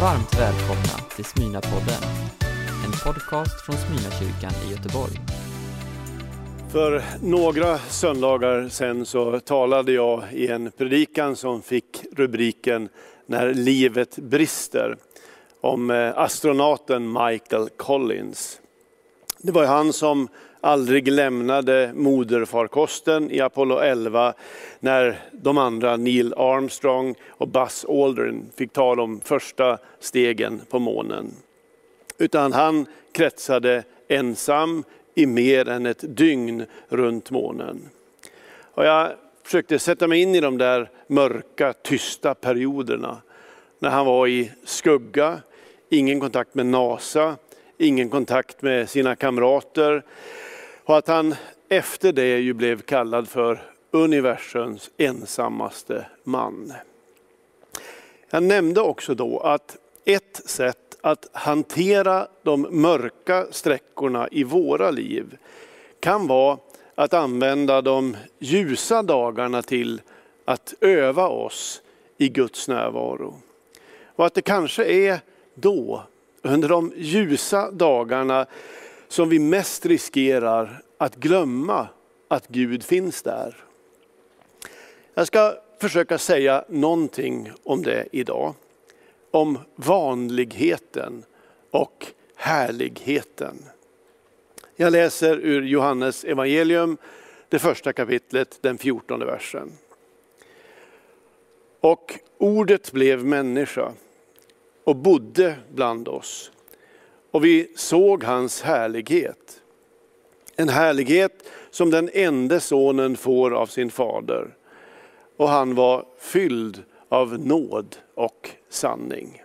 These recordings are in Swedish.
Varmt välkomna till Smyna-podden, en podcast från Smyna-kyrkan i Göteborg. För några söndagar sedan så talade jag i en predikan som fick rubriken När livet brister, om eh, astronauten Michael Collins. Det var han som aldrig lämnade moderfarkosten i Apollo 11 när de andra Neil Armstrong och Buzz Aldrin fick ta de första stegen på månen. Utan han kretsade ensam i mer än ett dygn runt månen. Och jag försökte sätta mig in i de där mörka, tysta perioderna. När han var i skugga, ingen kontakt med NASA, ingen kontakt med sina kamrater. Och att han efter det ju blev kallad för universums ensammaste man. Jag nämnde också då att ett sätt att hantera de mörka sträckorna i våra liv kan vara att använda de ljusa dagarna till att öva oss i Guds närvaro. Och att det kanske är då, under de ljusa dagarna, som vi mest riskerar att glömma att Gud finns där. Jag ska försöka säga någonting om det idag. Om vanligheten och härligheten. Jag läser ur Johannes evangelium, det första kapitlet, den fjortonde versen. Och ordet blev människa och bodde bland oss. Och vi såg hans härlighet. En härlighet som den enda sonen får av sin fader. Och han var fylld av nåd och sanning.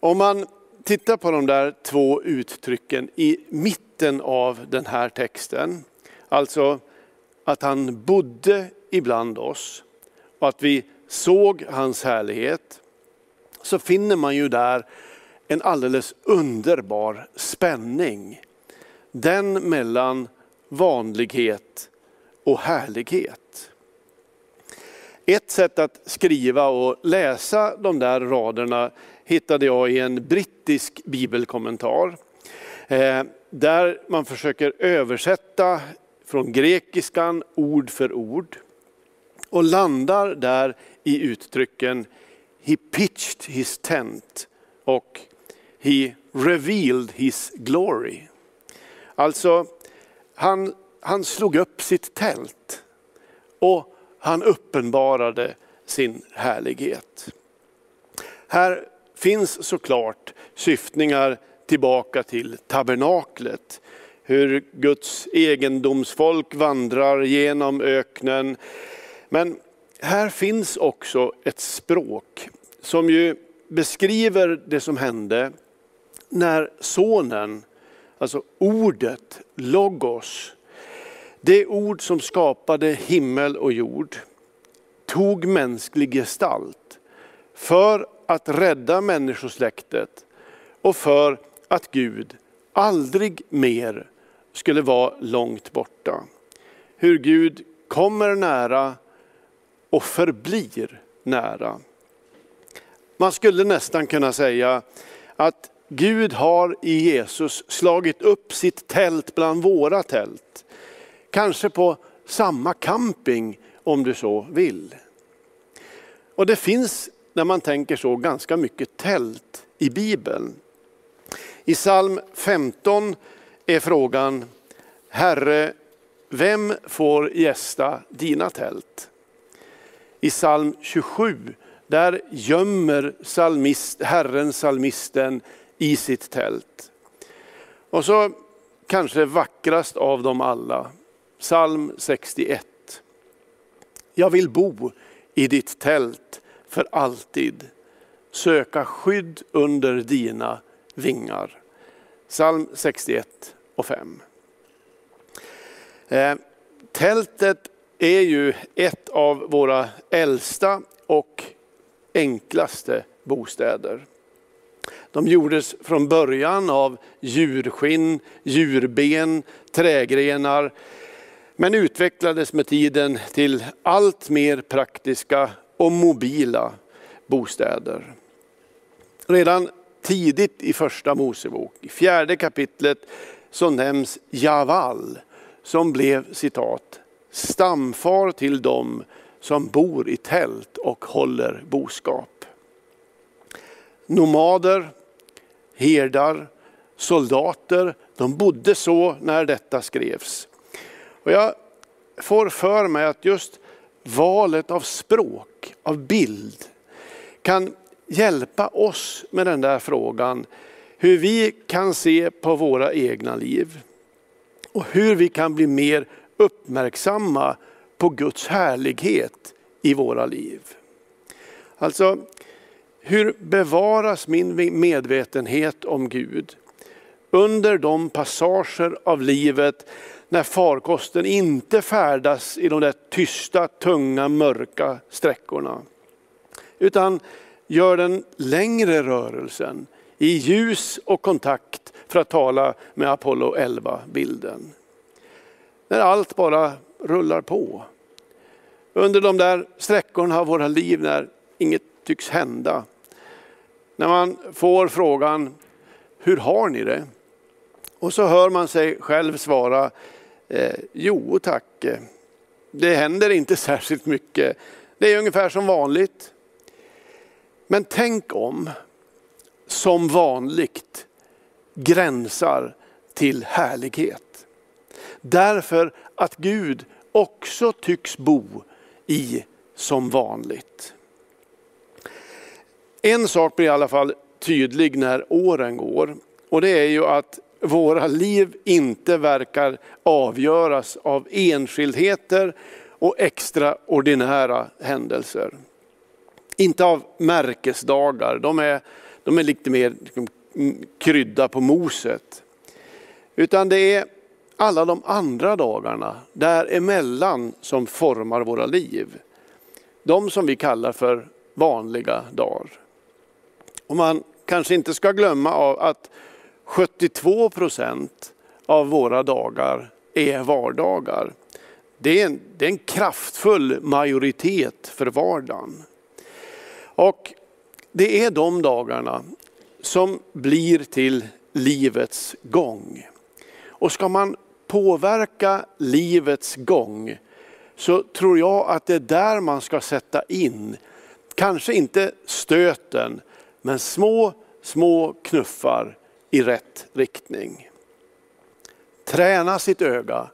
Om man tittar på de där två uttrycken i mitten av den här texten, alltså att han bodde ibland oss och att vi såg hans härlighet, så finner man ju där en alldeles underbar spänning. Den mellan vanlighet och härlighet. Ett sätt att skriva och läsa de där raderna hittade jag i en brittisk bibelkommentar. Eh, där man försöker översätta från grekiskan ord för ord. Och landar där i uttrycken He pitched his tent och He revealed his glory. Alltså, han, han slog upp sitt tält och han uppenbarade sin härlighet. Här finns såklart syftningar tillbaka till tabernaklet. Hur Guds egendomsfolk vandrar genom öknen. Men här finns också ett språk som ju beskriver det som hände när sonen, alltså ordet, logos, det ord som skapade himmel och jord, tog mänsklig gestalt för att rädda människosläktet och för att Gud aldrig mer skulle vara långt borta. Hur Gud kommer nära och förblir nära. Man skulle nästan kunna säga att Gud har i Jesus slagit upp sitt tält bland våra tält. Kanske på samma camping om du så vill. Och det finns, när man tänker så, ganska mycket tält i Bibeln. I psalm 15 är frågan, Herre, vem får gästa dina tält? I psalm 27, där gömmer salmist, Herren psalmisten i sitt tält. Och så kanske vackrast av dem alla, psalm 61. Jag vill bo i ditt tält för alltid, söka skydd under dina vingar. Psalm 61 och 5. Eh, tältet är ju ett av våra äldsta och enklaste bostäder. De gjordes från början av djurskinn, djurben, trägrenar, men utvecklades med tiden till allt mer praktiska och mobila bostäder. Redan tidigt i första Mosebok, i fjärde kapitlet, så nämns Javal som blev citat stamfar till dem som bor i tält och håller boskap. Nomader, herdar, soldater, de bodde så när detta skrevs. Och jag får för mig att just valet av språk, av bild, kan hjälpa oss med den där frågan hur vi kan se på våra egna liv och hur vi kan bli mer uppmärksamma på Guds härlighet i våra liv. Alltså, hur bevaras min medvetenhet om Gud under de passager av livet när farkosten inte färdas i de där tysta, tunga, mörka sträckorna. Utan gör den längre rörelsen i ljus och kontakt för att tala med Apollo 11-bilden. När allt bara rullar på. Under de där sträckorna av våra liv när inget tycks hända. När man får frågan, hur har ni det? Och så hör man sig själv svara, eh, jo tack, det händer inte särskilt mycket. Det är ungefär som vanligt. Men tänk om som vanligt gränsar till härlighet. Därför att Gud också tycks bo i som vanligt. En sak blir i alla fall tydlig när åren går och det är ju att våra liv inte verkar avgöras av enskildheter och extraordinära händelser. Inte av märkesdagar, de är, de är lite mer liksom, mm, krydda på moset. Utan det är alla de andra dagarna däremellan som formar våra liv. De som vi kallar för vanliga dagar. Och man kanske inte ska glömma av att 72 procent av våra dagar är vardagar. Det är, en, det är en kraftfull majoritet för vardagen. Och det är de dagarna som blir till livets gång. Och ska man påverka livets gång så tror jag att det är där man ska sätta in, kanske inte stöten, men små, små knuffar i rätt riktning. Träna sitt öga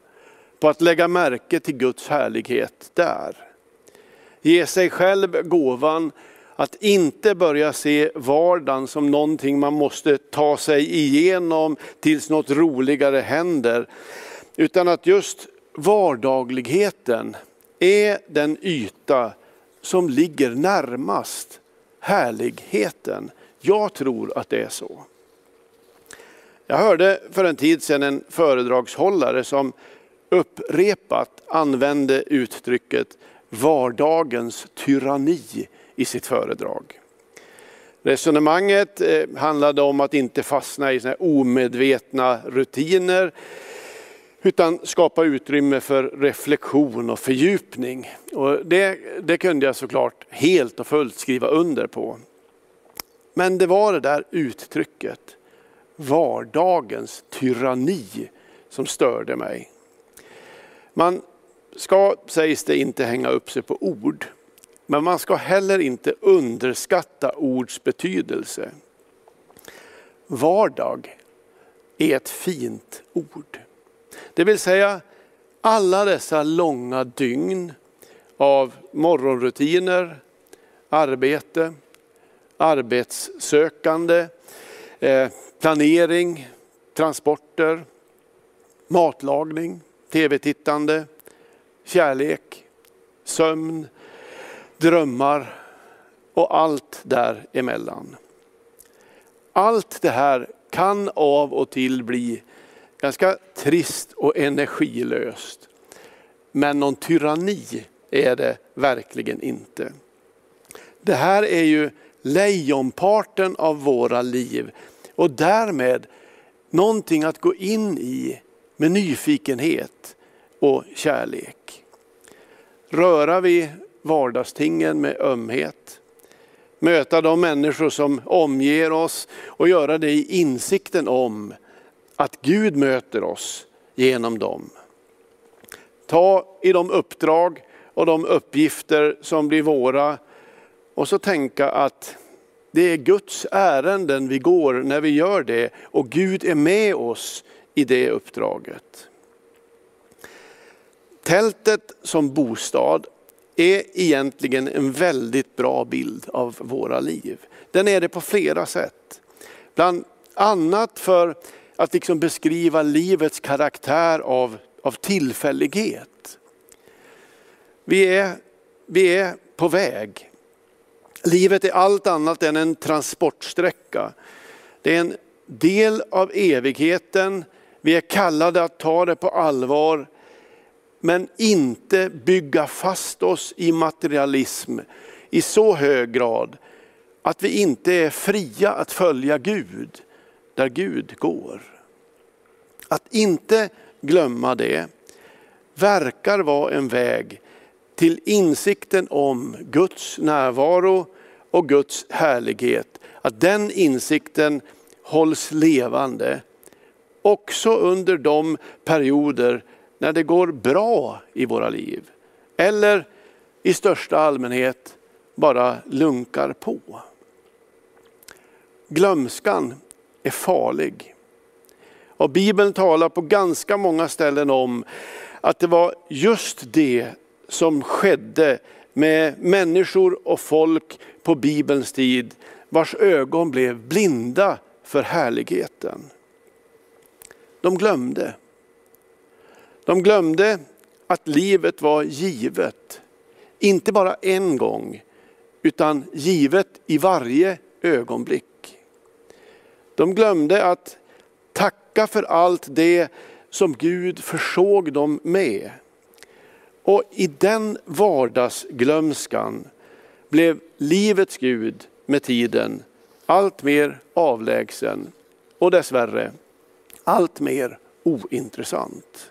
på att lägga märke till Guds härlighet där. Ge sig själv gåvan att inte börja se vardagen som någonting man måste ta sig igenom tills något roligare händer. Utan att just vardagligheten är den yta som ligger närmast härligheten. Jag tror att det är så. Jag hörde för en tid sedan en föredragshållare som upprepat använde uttrycket vardagens tyranni i sitt föredrag. Resonemanget eh, handlade om att inte fastna i omedvetna rutiner utan skapa utrymme för reflektion och fördjupning. Och det, det kunde jag såklart helt och fullt skriva under på. Men det var det där uttrycket, vardagens tyranni, som störde mig. Man ska, sägs det, inte hänga upp sig på ord. Men man ska heller inte underskatta ords betydelse. Vardag är ett fint ord. Det vill säga alla dessa långa dygn av morgonrutiner, arbete, arbetssökande, eh, planering, transporter, matlagning, tv-tittande, kärlek, sömn, drömmar och allt däremellan. Allt det här kan av och till bli ganska trist och energilöst. Men någon tyranni är det verkligen inte. Det här är ju lejonparten av våra liv och därmed någonting att gå in i med nyfikenhet och kärlek. Röra vi vardagstingen med ömhet. möta de människor som omger oss och göra det i insikten om att Gud möter oss genom dem. Ta i de uppdrag och de uppgifter som blir våra och så tänka att det är Guds ärenden vi går när vi gör det och Gud är med oss i det uppdraget. Tältet som bostad är egentligen en väldigt bra bild av våra liv. Den är det på flera sätt. Bland annat för att liksom beskriva livets karaktär av, av tillfällighet. Vi är, vi är på väg. Livet är allt annat än en transportsträcka. Det är en del av evigheten. Vi är kallade att ta det på allvar men inte bygga fast oss i materialism i så hög grad att vi inte är fria att följa Gud där Gud går. Att inte glömma det verkar vara en väg till insikten om Guds närvaro och Guds härlighet. Att den insikten hålls levande också under de perioder när det går bra i våra liv. Eller i största allmänhet bara lunkar på. Glömskan är farlig. Och Bibeln talar på ganska många ställen om att det var just det som skedde med människor och folk på Bibelns tid vars ögon blev blinda för härligheten. De glömde. De glömde att livet var givet. Inte bara en gång, utan givet i varje ögonblick. De glömde att tacka för allt det som Gud försåg dem med. Och i den vardagsglömskan blev livets Gud med tiden allt mer avlägsen och dessvärre allt mer ointressant.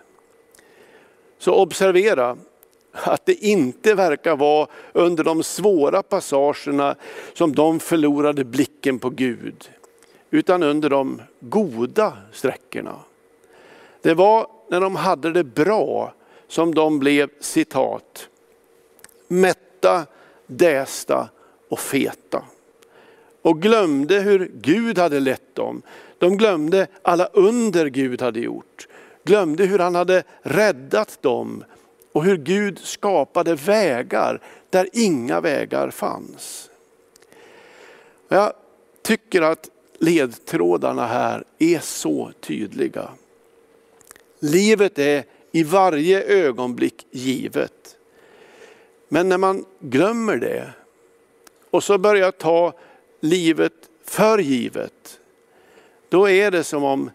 Så observera att det inte verkar vara under de svåra passagerna som de förlorade blicken på Gud, utan under de goda sträckorna. Det var när de hade det bra som de blev citat, mätta, dästa och feta. Och glömde hur Gud hade lett dem. De glömde alla under Gud hade gjort glömde hur han hade räddat dem och hur Gud skapade vägar där inga vägar fanns. Jag tycker att ledtrådarna här är så tydliga. Livet är i varje ögonblick givet. Men när man glömmer det och så börjar ta livet för givet, då är det som om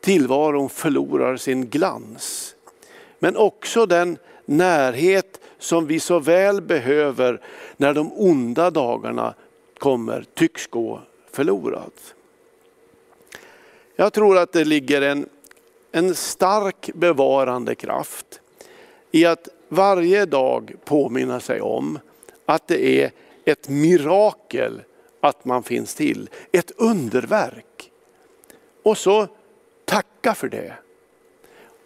tillvaron förlorar sin glans. Men också den närhet som vi så väl behöver när de onda dagarna kommer tycks gå förlorad. Jag tror att det ligger en, en stark bevarande kraft i att varje dag påminna sig om att det är ett mirakel att man finns till, ett underverk. Och så tacka för det.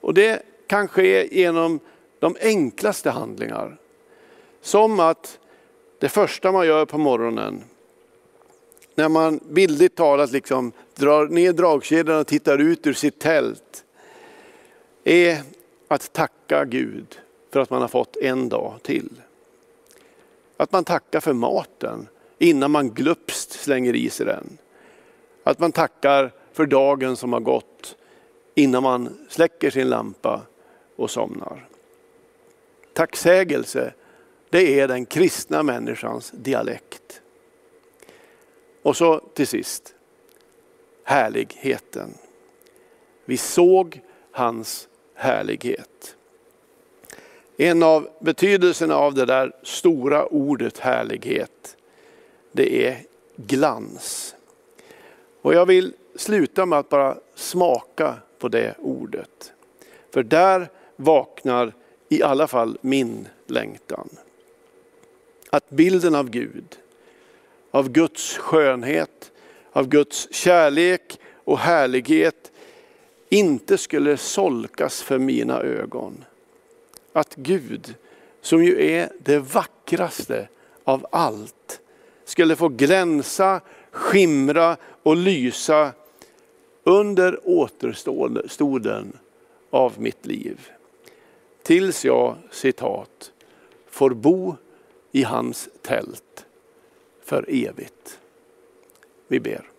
Och det kan ske genom de enklaste handlingar. Som att det första man gör på morgonen, när man bildligt talat liksom drar ner dragkedjan och tittar ut ur sitt tält, är att tacka Gud för att man har fått en dag till. Att man tackar för maten innan man glupst slänger i sig den. Att man tackar för dagen som har gått innan man släcker sin lampa och somnar. Tacksägelse, det är den kristna människans dialekt. Och så till sist, härligheten. Vi såg hans härlighet. En av betydelserna av det där stora ordet härlighet, det är glans. Och jag vill sluta med att bara smaka på det ordet. För där vaknar i alla fall min längtan. Att bilden av Gud av Guds skönhet, av Guds kärlek och härlighet inte skulle solkas för mina ögon. Att Gud, som ju är det vackraste av allt, skulle få glänsa, skimra och lysa under återstoden av mitt liv. Tills jag, citat, får bo i hans tält för evigt. Vi ber.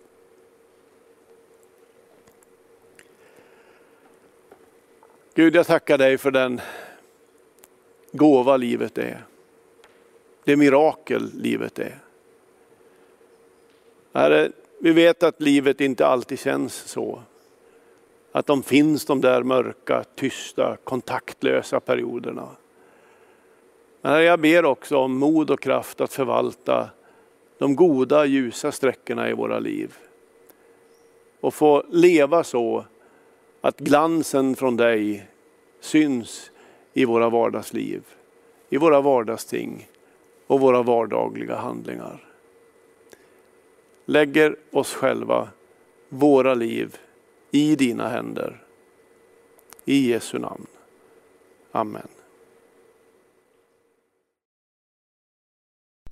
Gud, jag tackar dig för den gåva livet är. Det mirakel livet är. Herre, vi vet att livet inte alltid känns så. Att de finns de där mörka, tysta, kontaktlösa perioderna. Men jag ber också om mod och kraft att förvalta de goda, ljusa sträckorna i våra liv. Och få leva så att glansen från dig syns i våra vardagsliv, i våra vardagsting och våra vardagliga handlingar. Lägger oss själva, våra liv, i dina händer. I Jesu namn. Amen.